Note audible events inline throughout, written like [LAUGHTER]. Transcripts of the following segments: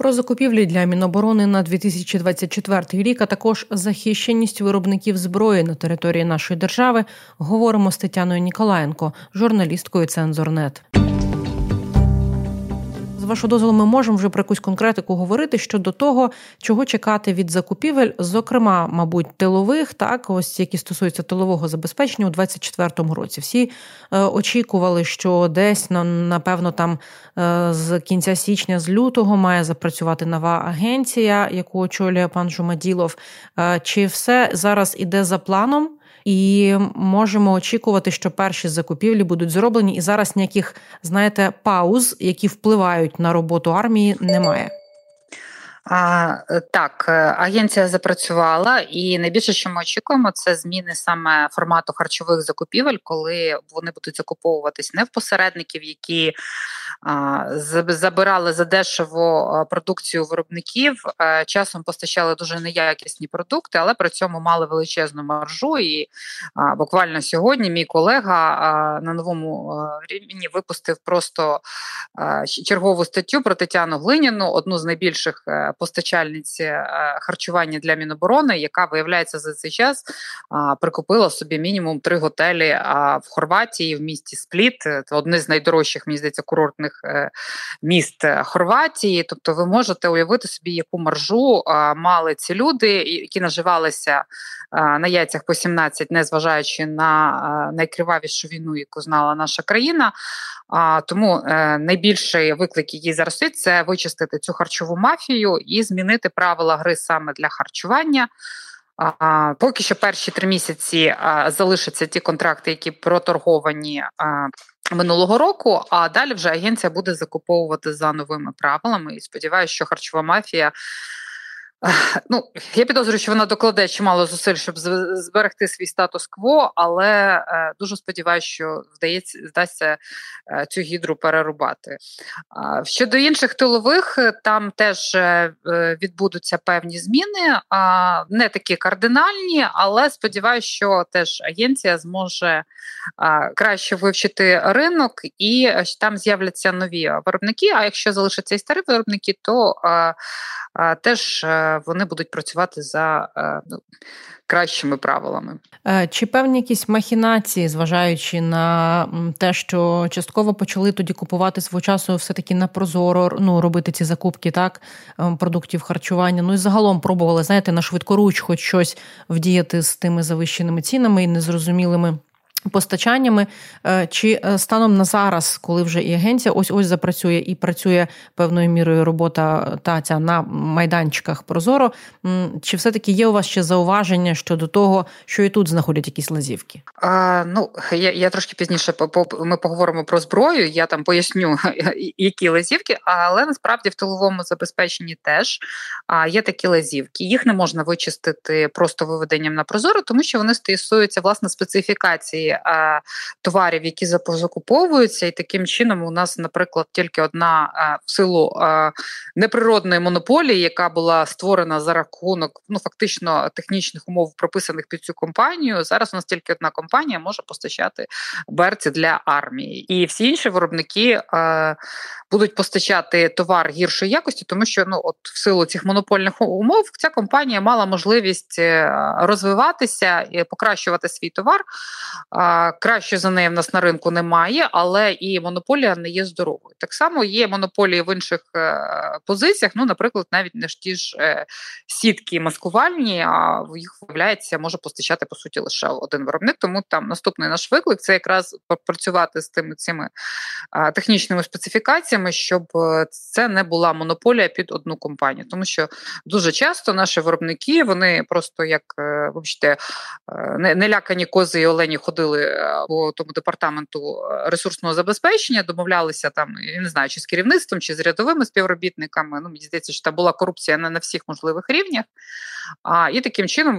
Про закупівлі для Міноборони на 2024 рік, а також захищеність виробників зброї на території нашої держави, говоримо з Тетяною Ніколаєнко, журналісткою Цензорнет вашого дозволу, ми можемо вже про якусь конкретику говорити щодо того, чого чекати від закупівель, зокрема, мабуть, тилових, так ось які стосуються тилового забезпечення у 2024 році. Всі е, очікували, що десь напевно там е, з кінця січня, з лютого, має запрацювати нова агенція, яку очолює пан Жумаділов. Е, чи все зараз іде за планом? І можемо очікувати, що перші закупівлі будуть зроблені, і зараз ніяких знаєте пауз, які впливають на роботу армії, немає. А, Так, е, агенція запрацювала, і найбільше, що ми очікуємо, це зміни саме формату харчових закупівель, коли вони будуть закуповуватись не в посередників, які а, забирали за дешево продукцію виробників, а, часом постачали дуже неякісні продукти, але при цьому мали величезну маржу. І а, буквально сьогодні мій колега на новому рівні випустив просто чергову статтю про Тетяну Глиніну, одну з найбільших. Е, постачальниці е, харчування для Міноборони, яка виявляється за цей час прикупила собі мінімум три готелі в Хорватії в місті Спліт. Це одне з найдорожчих мені здається курортних е, міст Хорватії. Тобто, ви можете уявити собі, яку маржу мали ці люди, які наживалися на яйцях по 17, незважаючи на найкривавішу війну, яку знала наша країна. Тому е, найбільший виклик, який зараз це вичистити цю харчову мафію і змінити правила гри саме для харчування. Поки що перші три місяці залишаться ті контракти, які проторговані. Минулого року, а далі вже агенція буде закуповувати за новими правилами. І сподіваюся, що харчова мафія Ну, я підозрюю, що вона докладе чимало зусиль, щоб зберегти свій статус-кво, але е, дуже сподіваюся, що вдається вдасться е, цю гідру перерубати. Щодо інших тилових, е, там теж відбудуться певні зміни, не такі кардинальні, але сподіваюся, що теж агенція зможе краще вивчити ринок і там з'являться нові виробники. А якщо залишаться і старі виробники, то теж вони будуть працювати за е, ну, кращими правилами. Е, чи певні якісь махінації, зважаючи на те, що частково почали тоді купувати свого часу, все таки на прозоро ну робити ці закупки, так продуктів харчування? Ну і загалом пробували знаєте на швидкоруч, хоч щось вдіяти з тими завищеними цінами і незрозумілими. Постачаннями е, чи е, станом на зараз, коли вже і агенція ось ось запрацює і працює певною мірою робота таця на майданчиках Прозоро, чи все-таки є у вас ще зауваження щодо того, що і тут знаходять якісь лазівки? А, Ну я я трошки пізніше ми поговоримо про зброю. Я там поясню, [LAUGHS] які лазівки, але насправді в тиловому забезпеченні теж є такі лазівки. Їх не можна вичистити просто виведенням на прозоро, тому що вони стосуються власне специфікації. Е, товарів, які закуповуються, і таким чином у нас, наприклад, тільки одна е, в силу е, неприродної монополії, яка була створена за рахунок ну фактично технічних умов, прописаних під цю компанію. Зараз у нас тільки одна компанія може постачати берці для армії, і всі інші виробники будуть постачати товар гіршої якості, тому що ну от в силу цих монопольних умов ця компанія мала можливість розвиватися і покращувати свій товар. Краще за неї в нас на ринку немає, але і монополія не є здоровою. Так само є монополії в інших е, позиціях. Ну, наприклад, навіть не ж ті ж е, сітки маскувальні, а їх виявляється, може постачати по суті лише один виробник. Тому там наступний наш виклик це якраз попрацювати з тими цими технічними специфікаціями, щоб е, це не була монополія під одну компанію, тому що дуже часто наші виробники вони просто як вибачте, не лякані кози і олені ходили е, по тому департаменту е, ресурсного забезпечення, домовлялися там, я не знаю, чи з керівництвом, чи з рядовими співробітниками. Ну, мені здається, що там була корупція не на всіх можливих рівнях. А, І таким чином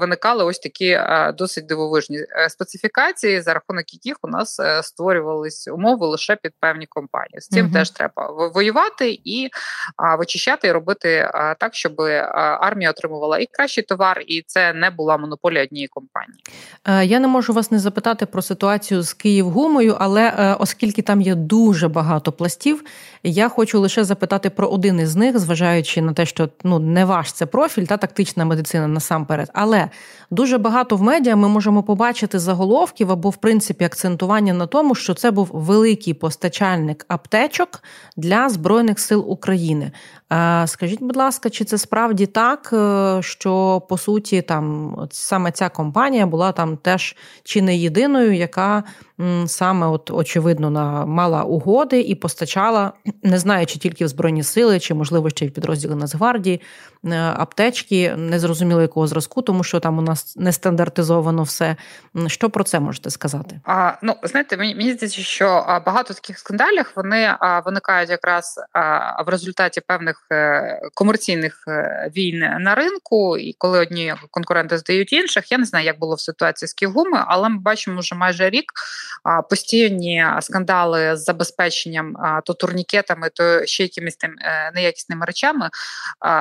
виникали ось такі е, досить дивовижні специфікації, за рахунок яких у нас створювались умови лише під певні компанії. З цим угу. теж треба воювати і вичищати і робити так, щоб армія отримувала і кращий товар, і це не була монополія однієї компанії. Я не можу вас не запитати про ситуацію з Київгумою, але е, оскільки там є дуже багато пластів, я хочу лише запитати про один із них, зважаючи на те, що ну не ваш це профіль, та тактична медицина насамперед. Але дуже багато в медіа ми можемо побачити заголовків або, в принципі, акцентування на тому, що це був великий постачальник аптечок для збройних сил України. Скажіть, будь ласка, чи це справді так, е, що по суті там саме ця компанія була там теж чи не єдиною, яка саме от очевидно на мала угоди і постачала, не знаю, чи тільки в збройні сили, чи можливо ще й підрозділи Нацгвардії, е, аптечки, незрозуміло якого зразку, тому що там у нас не стандартизовано все. Що про це можете сказати? А, Ну знаєте, мені мені здається, що багато таких скандалів вони виникають якраз в результаті певних е, комерційних е, війн на ринку, і коли одні конкуренти здають інших, я не знаю, як було в ситуації з Кігуми, але ми бачимо вже майже рік постійні скандали з забезпеченням то турнікетами, то ще якимись тим е, неякісними речами.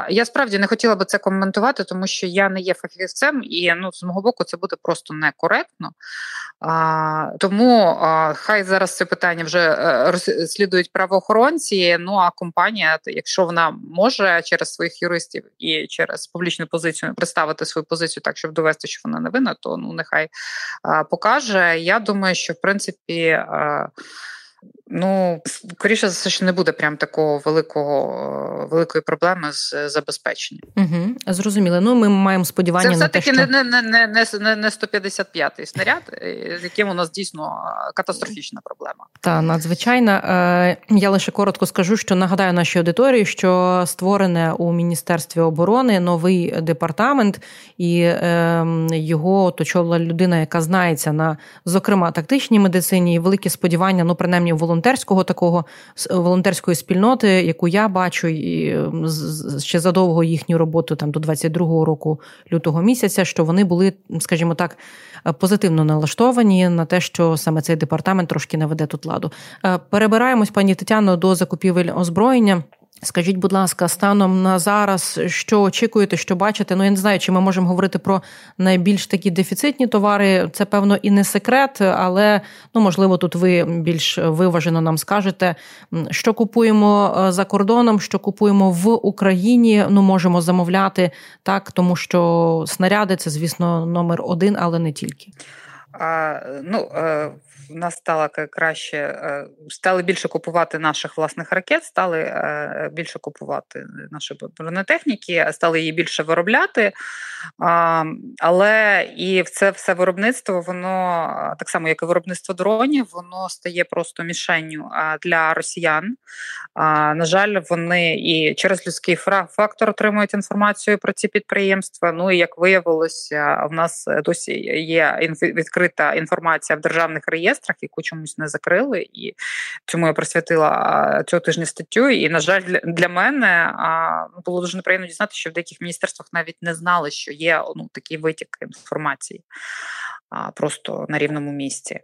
Я справді не хотіла би це коментувати, тому що я не є фахівцем, і ну з мого боку це буде просто некоректно. Тому хай зараз це питання вже е, розслідують правоохоронці. Ну а компанія, якщо вона може через своїх юристів і через публічну позицію представити свою позицію так, щоб довести, що вона не винна, то ну нехай покаже. Я думаю, що в принципі. Ну, скоріше за все, що не буде прям такого великого великої проблеми з забезпеченням. Угу, Зрозуміло. Ну, ми маємо сподівання Це на те, що... не не, не, не, не, не 155-й снаряд, е, з яким у нас дійсно катастрофічна проблема. Та надзвичайна. Е, я лише коротко скажу, що нагадаю нашій аудиторії, що створене у міністерстві оборони новий департамент, і ем, його очолила людина, яка знається на зокрема тактичній медицині, і великі сподівання, ну принаймні волонтерів волонтерського такого волонтерської спільноти, яку я бачу і ще задовго їхню роботу там до 22-го року лютого місяця, що вони були, скажімо так, позитивно налаштовані на те, що саме цей департамент трошки наведе тут ладу. Е, перебираємось, пані Тетяно, до закупівель озброєння. Скажіть, будь ласка, станом на зараз, що очікуєте, що бачите? Ну я не знаю, чи ми можемо говорити про найбільш такі дефіцитні товари. Це певно і не секрет, але ну можливо, тут ви більш виважено нам скажете, що купуємо е, за кордоном, що купуємо в Україні. Ну можемо замовляти так, тому що снаряди це, звісно, номер один, але не тільки. А, Ну е, в нас стало краще, е, стали більше купувати наших власних ракет, стали е, більше купувати наші бронетехніки, стали її більше виробляти. Але і це все виробництво, воно так само, як і виробництво дронів, воно стає просто мішенню для росіян. На жаль, вони і через людський фактор отримують інформацію про ці підприємства. Ну і як виявилося, в нас досі є відкрита інформація в державних реєстрах яку чомусь не закрили, і цьому я присвятила цього тижня статтю. І на жаль, для мене було дуже неприємно дізнати, що в деяких міністерствах навіть не знали, що є ну такий витік інформації просто на рівному місці.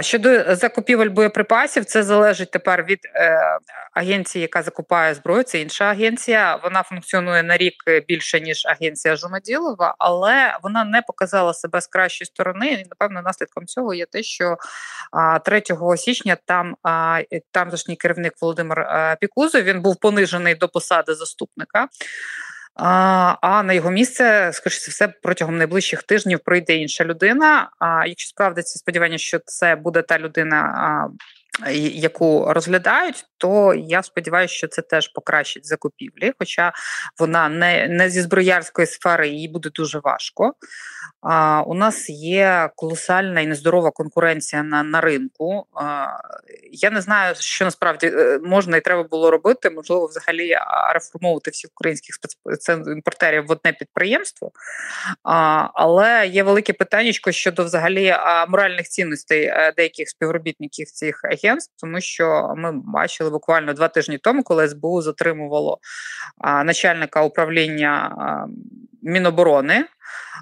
Щодо закупівель боєприпасів, це залежить тепер від е, агенції, яка закупає зброю. Це інша агенція. Вона функціонує на рік більше ніж агенція Жумаділова, але вона не показала себе з кращої сторони. Напевно наслідком цього є те, що 3 січня там тамтошній керівник Володимир е, Пікузов він був понижений до посади заступника. А на його місце, скоріше все, протягом найближчих тижнів прийде інша людина. А якщо справдиться сподівання, що це буде та людина, яку розглядають, то я сподіваюся, що це теж покращить закупівлі, хоча вона не не зі зброярської сфери, їй буде дуже важко. А, У нас є колосальна і нездорова конкуренція на на ринку. А, Я не знаю, що насправді е, можна і треба було робити. Можливо, взагалі реформовувати всіх українських спецімпортерів в одне підприємство. А, Але є велике питання щодо взагалі моральних цінностей е, деяких співробітників цих агентств, тому що ми бачили буквально два тижні тому, коли СБУ затримувало начальника управління Міноборони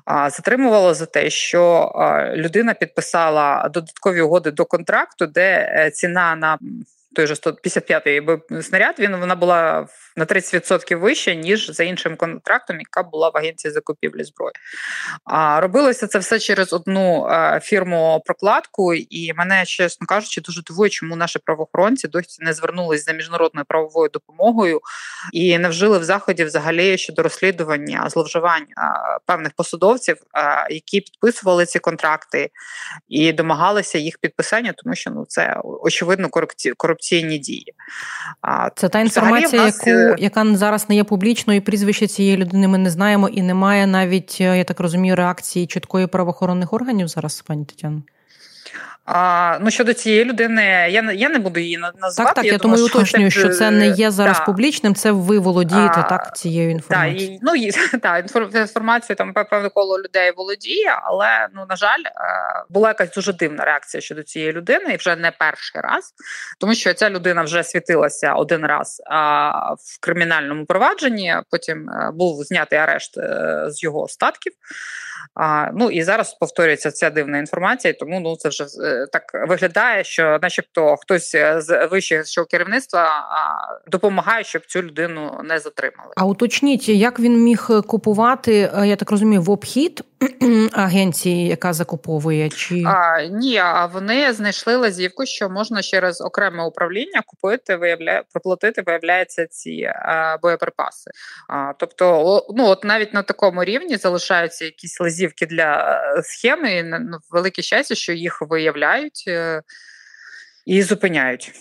затримувало за те, що людина підписала додаткові угоди до контракту, де е, ціна на той же 155-й снаряд, він вона була на 30% вища, ніж за іншим контрактом, яка була в агенції закупівлі зброї. А робилося це все через одну е, фірму прокладку, і мене, чесно кажучи, дуже дивує, чому наші правоохоронці досі не звернулись за міжнародною правовою допомогою і не вжили в заході взагалі щодо розслідування зловживань е, певних посадовців, е, які підписували ці контракти і домагалися їх підписання, тому що ну це очевидно корупційні дії. Це та інформація, нас... яку яка зараз не є публічною, і прізвище цієї людини ми не знаємо, і немає навіть, я так розумію, реакції чіткої правоохоронних органів зараз, пані Тетяно? А, Ну щодо цієї людини, я я не буду її назвати. Так, так, я, я тому уточнюю, що це не є зараз да. публічним. Це ви володієте а, так цією інформацією. Так, і, ну [LAUGHS] так, інформацію там певне коло людей володіє, але ну на жаль, е, була якась дуже дивна реакція щодо цієї людини, і вже не перший раз, тому що ця людина вже світилася один раз в кримінальному провадженні. Потім е, був знятий арешт е, з його остатків. Ну і зараз повторюється ця дивна інформація, тому ну це вже е, так виглядає, що, начебто, хтось е, з вищого керівництва допомагає, щоб цю людину не затримали. А уточніть, як він міг купувати, е, я так розумію, в обхід [CLEARS THROAT] агенції, яка закуповує, чи а, ні, а вони знайшли лазівку, що можна через окреме управління купити, виявляє проплатити, виявляється ці а, боєприпаси. А, Тобто, ну от навіть на такому рівні залишаються якісь лазівки для е, схеми. і ну, Велике щастя, що їх виявляють е, і зупиняють.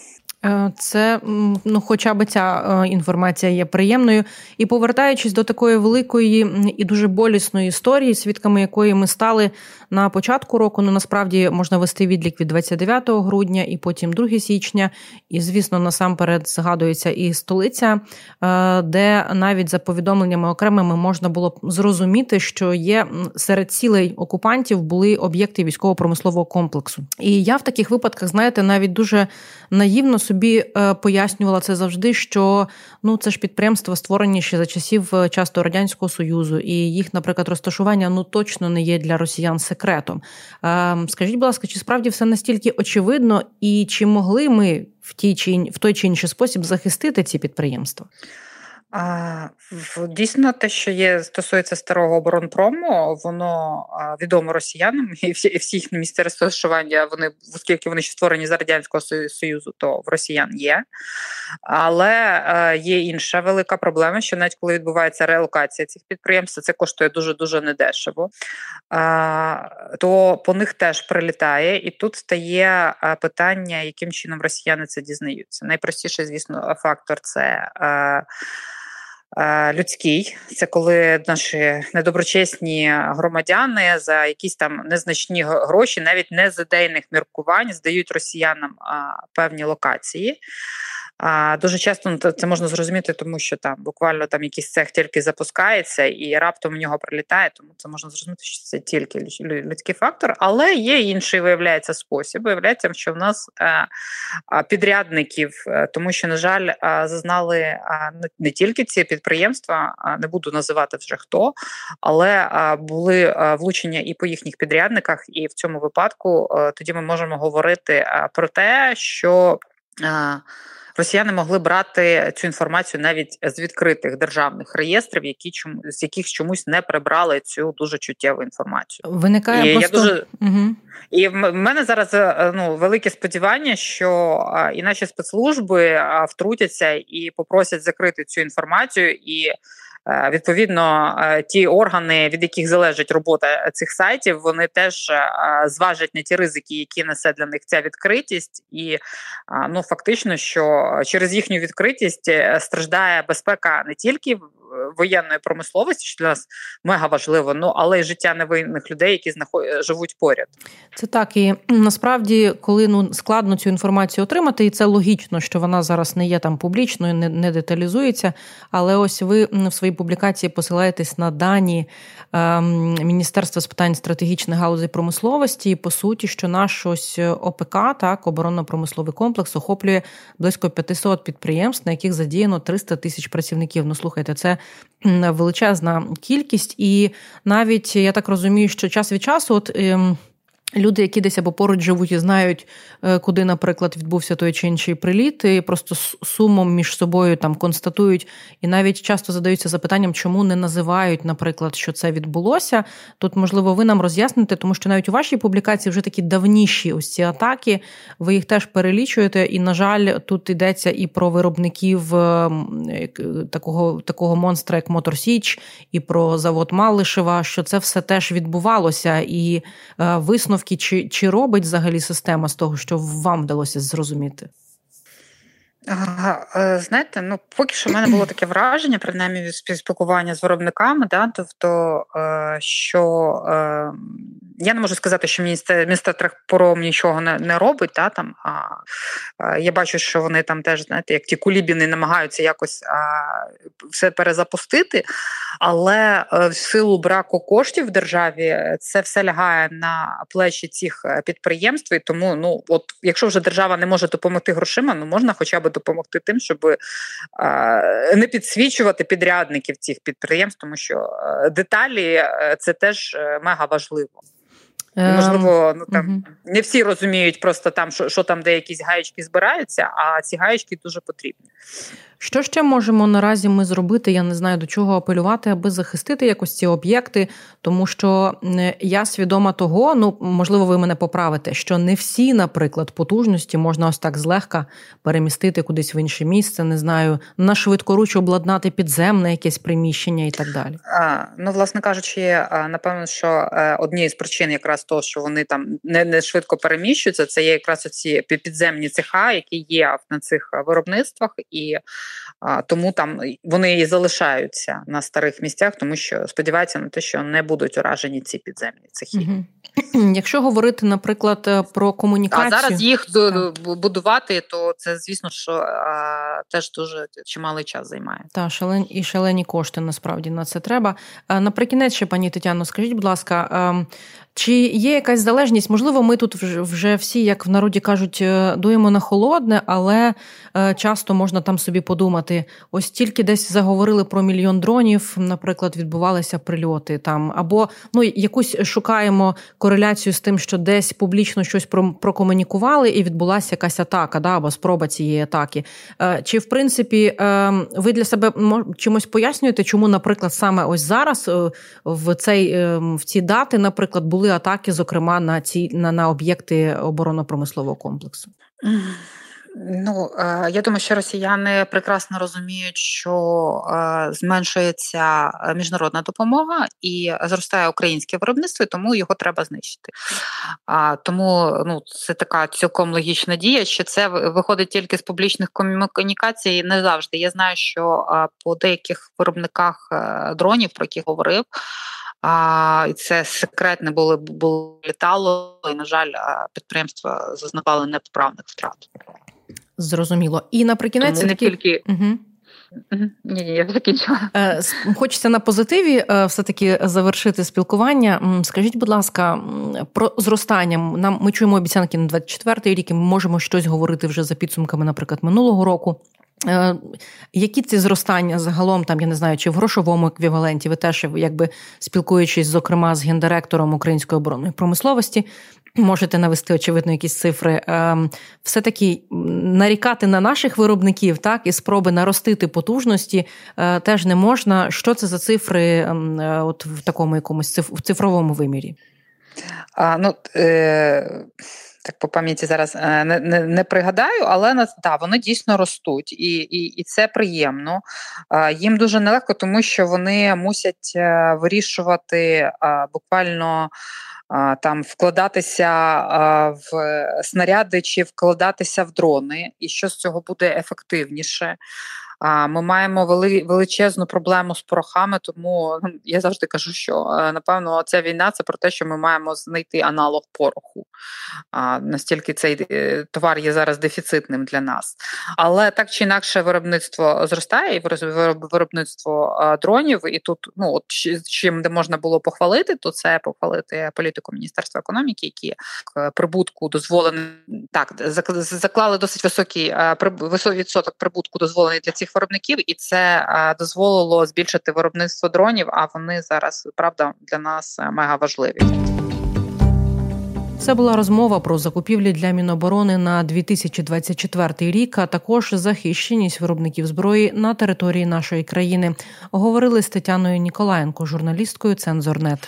Е, це ну, хоча б ця е, інформація є приємною. І повертаючись до такої великої і дуже болісної історії, свідками якої ми стали на початку року, ну насправді можна вести відлік від 29 грудня і потім 2 січня. І, звісно, насамперед згадується і столиця, е, де навіть за повідомленнями окремими можна було зрозуміти, що є серед цілей окупантів були об'єкти військово-промислового комплексу. І я в таких випадках, знаєте, навіть дуже наївно собі собі е, пояснювала це завжди, що ну це ж підприємства створені ще за часів е, часто радянського союзу, і їх, наприклад, розташування ну точно не є для росіян секретом. Ем, скажіть, будь ласка, чи справді все настільки очевидно, і чи могли ми в тій чи в той чи інший спосіб захистити ці підприємства? А, Дійсно, те, що є стосується старого оборонпрому, воно відомо росіянам, і всі і всі їхні місця розташування, вони, оскільки вони ще створені за радянського союзу, то в росіян є. Але е, є інша велика проблема, що навіть коли відбувається реалокація цих підприємств, це коштує дуже дуже недешево, то по них теж прилітає, і тут стає питання, яким чином росіяни це дізнаються. Найпростіший, звісно, фактор це. Е, Е, людський. Це коли наші недоброчесні громадяни за якісь там незначні гроші, навіть не з ідейних міркувань, здають росіянам певні локації. А дуже часто ну, це можна зрозуміти, тому що там буквально там якийсь цех тільки запускається і раптом в нього прилітає, тому це можна зрозуміти, що це тільки людський фактор, але є інший виявляється спосіб. Виявляється, що в нас е, підрядників, е, тому що, на жаль, зазнали не тільки ці підприємства, не буду називати вже хто, але були влучення і по їхніх підрядниках, і в цьому випадку е, тоді ми можемо говорити про те, що росіяни могли брати цю інформацію навіть з відкритих державних реєстрів, які чому з яких чомусь не прибрали цю дуже чуттєву інформацію. Виникає і просто... я дуже угу. і в мене зараз е, ну велике сподівання, що і наші спецслужби втрутяться і попросять закрити цю інформацію і. Е, відповідно, е, ті органи, від яких залежить робота цих сайтів, вони теж е, зважать на ті ризики, які несе для них ця відкритість, і ну фактично, що через їхню відкритість страждає безпека не тільки воєнної промисловості, що для нас мега важливо, ну але й життя невинних людей, які знаход... живуть поряд. Це так і насправді, коли ну складно цю інформацію отримати, і це логічно, що вона зараз не є там публічною, не, не деталізується. Але ось ви в своїй публікації посилаєтесь на дані ем, Міністерства з питань стратегічних галузей промисловості, і по суті, що наш ось ОПК, так оборонно-промисловий комплекс, охоплює близько 500 підприємств, на яких задіяно 300 тисяч працівників. Ну слухайте, це величезна кількість, і навіть я так розумію, що час від часу, от. Ем, Люди, які десь або поруч живуть і знають, е, куди, наприклад, відбувся той чи інший приліт, і просто сумом між собою там констатують, і навіть часто задаються запитанням, чому не називають, наприклад, що це відбулося. Тут, можливо, ви нам роз'ясните, тому що навіть у вашій публікації вже такі давніші ось ці атаки, ви їх теж перелічуєте. І, на жаль, тут йдеться і про виробників е, такого такого монстра, як Мотор Січ, і про завод Малишева, що це все теж відбувалося, і е, висновки висновки, чи, чи робить взагалі система з того, що вам вдалося зрозуміти? Е, знаєте, ну поки що в мене було таке враження, принаймні від спілкування з виробниками, да, тобто, е, що е, я не можу сказати, що Міністерпором нічого не не робить. Да, там, а Я бачу, що вони там теж, знаєте, як ті кулібіни намагаються якось а, все перезапустити, але в силу браку коштів в державі це все лягає на плечі цих підприємств. І тому, ну от, якщо вже держава не може допомогти грошима, ну можна хоча б допомогти тим, щоб не підсвічувати підрядників цих підприємств, тому що деталі е, це теж е, мега важливо. Ем, можливо, ну там угу. не всі розуміють просто там, що що там де якісь гаєчки збираються, а ці гаєчки дуже потрібні. Що ще можемо наразі ми зробити? Я не знаю до чого апелювати, аби захистити якось ці об'єкти, тому що я свідома того, ну можливо, ви мене поправите, що не всі, наприклад, потужності можна ось так злегка перемістити кудись в інше місце. Не знаю, на швидкоруч обладнати підземне якесь приміщення і так далі. А, Ну, власне кажучи, напевно, що е, однією з причин, якраз того, що вони там не не швидко переміщуються, це є якраз оці підземні цеха, які є на цих виробництвах і тому там вони і залишаються на старих місцях, тому що сподіваються на те, що не будуть уражені ці підземні цехи. Угу. [CLEARS THROAT] Якщо говорити, наприклад, е, про комунікацію... А зараз їх так. будувати, то це звісно, що а, теж дуже чималий час займає. Так, шалені і шалені кошти насправді на це треба. Наприкінець ще, пані Тетяно, скажіть, будь ласка, ем, чи є якась залежність? Можливо, ми тут вже всі, як в народі кажуть, е, дуємо на холодне, але е, часто можна там собі подумати: ось тільки десь заговорили про мільйон дронів, наприклад, відбувалися прильоти там, або ну якусь шукаємо кореляцію з тим, що десь публічно щось прокомунікували, і відбулася якась атака, да, або спроба цієї атаки. Е, чи в принципі ви для себе чимось пояснюєте, чому, наприклад, саме ось зараз в цей в ці дати, наприклад, були були атаки, зокрема на ці на, на об'єкти оборонно-промислового комплексу? Ну е, я думаю, що росіяни прекрасно розуміють, що е, зменшується е, міжнародна допомога і зростає українське виробництво, і тому його треба знищити. Тому ну це така цілком логічна дія. Що це виходить тільки з публічних комунікацій. Не завжди. Я знаю, що по деяких виробниках дронів, про які говорив. А, І це секретне було було літало, і, на жаль, підприємства зазнавали непоправних втрат. Зрозуміло. І наприкінець не такі... тільки. Угу. Ні, ні, я закінчила. Е, хочеться на позитиві е, все-таки завершити спілкування. Скажіть, будь ласка, про зростання. Нам ми чуємо обіцянки на 24-й рік. і Ми можемо щось говорити вже за підсумками, наприклад, минулого року. Е, які ці зростання загалом, там я не знаю, чи в грошовому еквіваленті, ви теж, якби спілкуючись, зокрема, з гендиректором української оборонної промисловості, можете навести очевидно якісь цифри. Е, все-таки нарікати на наших виробників, так і спроби наростити потужності е, теж не можна. Що це за цифри, ем, от в такому якомусь цифровому вимірі? А, ну, е- так по пам'яті зараз е, не не, не пригадаю, але да, вони дійсно ростуть, і і, і це приємно. Їм дуже нелегко, тому що вони мусять е, вирішувати буквально. Там вкладатися в снаряди чи вкладатися в дрони, і що з цього буде ефективніше. Ми маємо величезну проблему з порохами, тому [LAUGHS] я завжди кажу, що е, напевно ця війна це про те, що ми маємо знайти аналог пороху. Настільки цей е, товар є зараз дефіцитним для нас. Але так чи інакше виробництво зростає, і виробництво дронів. І тут, ну от чим де можна було похвалити, то це похвалити політику Міністерства економіки, які прибутку дозволені так заклали досить високий відсоток прибутку дозволений для цих виробників, і це дозволило збільшити виробництво дронів. А вони зараз правда для нас е, мега важливі. Це була розмова про закупівлі для Міноборони на 2024 рік, а також захищеність виробників зброї на території нашої країни. Говорили з Тетяною Ніколаєнко, журналісткою Цензорнет.